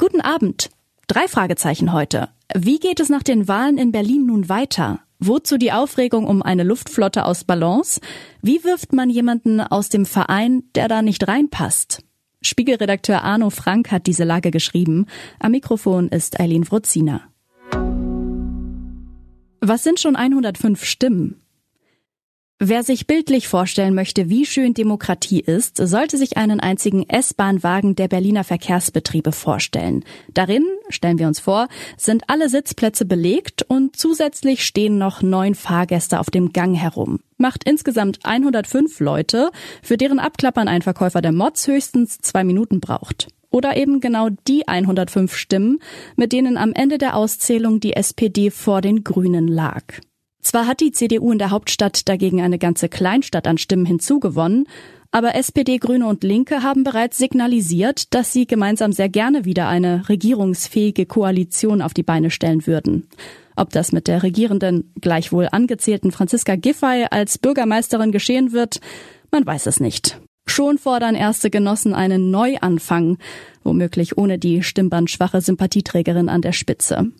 Guten Abend. Drei Fragezeichen heute. Wie geht es nach den Wahlen in Berlin nun weiter? Wozu die Aufregung um eine Luftflotte aus Ballons? Wie wirft man jemanden aus dem Verein, der da nicht reinpasst? Spiegelredakteur Arno Frank hat diese Lage geschrieben. Am Mikrofon ist Eileen Wruzina. Was sind schon 105 Stimmen? Wer sich bildlich vorstellen möchte, wie schön Demokratie ist, sollte sich einen einzigen S-Bahn-Wagen der Berliner Verkehrsbetriebe vorstellen. Darin, stellen wir uns vor, sind alle Sitzplätze belegt und zusätzlich stehen noch neun Fahrgäste auf dem Gang herum. Macht insgesamt 105 Leute, für deren Abklappern ein Verkäufer der Mods höchstens zwei Minuten braucht. Oder eben genau die 105 Stimmen, mit denen am Ende der Auszählung die SPD vor den Grünen lag. Zwar hat die CDU in der Hauptstadt dagegen eine ganze Kleinstadt an Stimmen hinzugewonnen, aber SPD, Grüne und Linke haben bereits signalisiert, dass sie gemeinsam sehr gerne wieder eine regierungsfähige Koalition auf die Beine stellen würden. Ob das mit der regierenden, gleichwohl angezählten Franziska Giffey als Bürgermeisterin geschehen wird, man weiß es nicht. Schon fordern erste Genossen einen Neuanfang, womöglich ohne die stimmbandschwache Sympathieträgerin an der Spitze.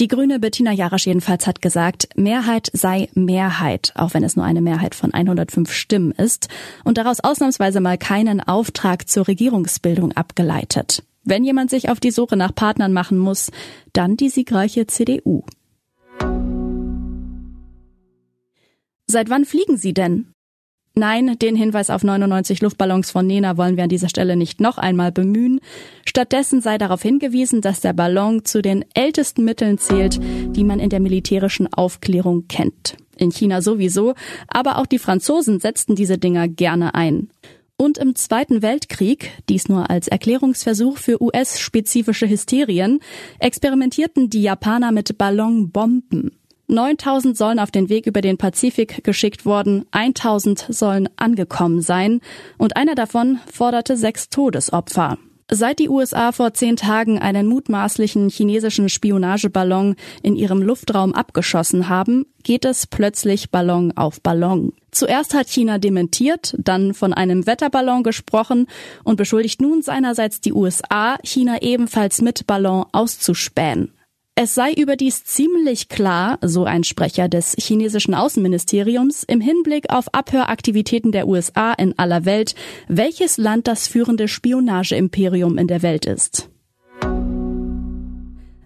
Die grüne Bettina Jarasch jedenfalls hat gesagt, Mehrheit sei Mehrheit, auch wenn es nur eine Mehrheit von 105 Stimmen ist und daraus ausnahmsweise mal keinen Auftrag zur Regierungsbildung abgeleitet. Wenn jemand sich auf die Suche nach Partnern machen muss, dann die siegreiche CDU. Seit wann fliegen Sie denn? Nein, den Hinweis auf 99 Luftballons von Nena wollen wir an dieser Stelle nicht noch einmal bemühen. Stattdessen sei darauf hingewiesen, dass der Ballon zu den ältesten Mitteln zählt, die man in der militärischen Aufklärung kennt. In China sowieso, aber auch die Franzosen setzten diese Dinger gerne ein. Und im Zweiten Weltkrieg, dies nur als Erklärungsversuch für US-spezifische Hysterien, experimentierten die Japaner mit Ballonbomben. 9000 sollen auf den Weg über den Pazifik geschickt worden, 1000 sollen angekommen sein und einer davon forderte sechs Todesopfer. Seit die USA vor zehn Tagen einen mutmaßlichen chinesischen Spionageballon in ihrem Luftraum abgeschossen haben, geht es plötzlich Ballon auf Ballon. Zuerst hat China dementiert, dann von einem Wetterballon gesprochen und beschuldigt nun seinerseits die USA, China ebenfalls mit Ballon auszuspähen. Es sei überdies ziemlich klar, so ein Sprecher des chinesischen Außenministeriums, im Hinblick auf Abhöraktivitäten der USA in aller Welt, welches Land das führende Spionageimperium in der Welt ist.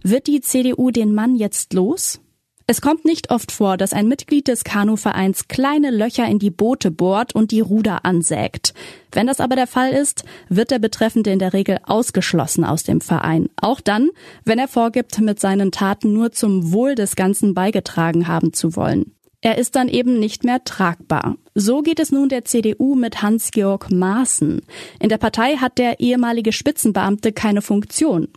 Wird die CDU den Mann jetzt los? Es kommt nicht oft vor, dass ein Mitglied des Kanuvereins kleine Löcher in die Boote bohrt und die Ruder ansägt. Wenn das aber der Fall ist, wird der Betreffende in der Regel ausgeschlossen aus dem Verein. Auch dann, wenn er vorgibt, mit seinen Taten nur zum Wohl des Ganzen beigetragen haben zu wollen. Er ist dann eben nicht mehr tragbar. So geht es nun der CDU mit Hans-Georg Maaßen. In der Partei hat der ehemalige Spitzenbeamte keine Funktion.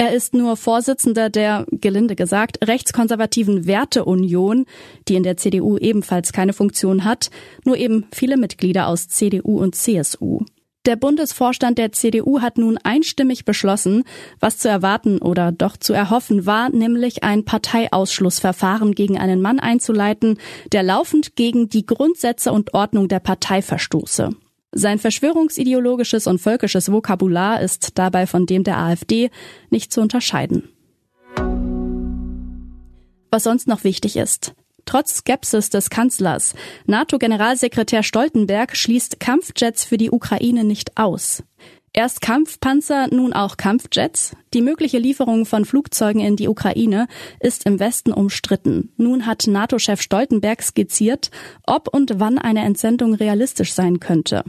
Er ist nur Vorsitzender der, gelinde gesagt, rechtskonservativen Werteunion, die in der CDU ebenfalls keine Funktion hat, nur eben viele Mitglieder aus CDU und CSU. Der Bundesvorstand der CDU hat nun einstimmig beschlossen, was zu erwarten oder doch zu erhoffen war, nämlich ein Parteiausschlussverfahren gegen einen Mann einzuleiten, der laufend gegen die Grundsätze und Ordnung der Partei verstoße. Sein verschwörungsideologisches und völkisches Vokabular ist dabei von dem der AfD nicht zu unterscheiden. Was sonst noch wichtig ist. Trotz Skepsis des Kanzlers, NATO-Generalsekretär Stoltenberg schließt Kampfjets für die Ukraine nicht aus. Erst Kampfpanzer, nun auch Kampfjets. Die mögliche Lieferung von Flugzeugen in die Ukraine ist im Westen umstritten. Nun hat NATO-Chef Stoltenberg skizziert, ob und wann eine Entsendung realistisch sein könnte.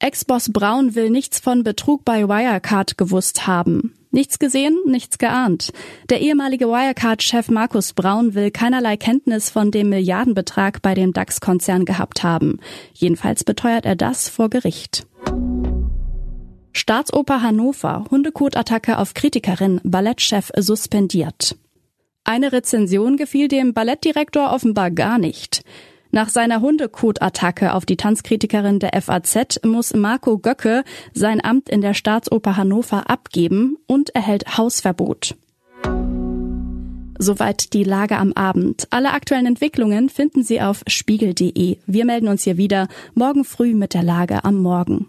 Ex-Boss Braun will nichts von Betrug bei Wirecard gewusst haben. Nichts gesehen, nichts geahnt. Der ehemalige Wirecard-Chef Markus Braun will keinerlei Kenntnis von dem Milliardenbetrag bei dem DAX-Konzern gehabt haben. Jedenfalls beteuert er das vor Gericht. Staatsoper Hannover, Hundekotattacke auf Kritikerin, Ballettchef suspendiert. Eine Rezension gefiel dem Ballettdirektor offenbar gar nicht. Nach seiner Hundekotattacke auf die Tanzkritikerin der FAZ muss Marco Göcke sein Amt in der Staatsoper Hannover abgeben und erhält Hausverbot. Soweit die Lage am Abend. Alle aktuellen Entwicklungen finden Sie auf spiegel.de. Wir melden uns hier wieder morgen früh mit der Lage am Morgen.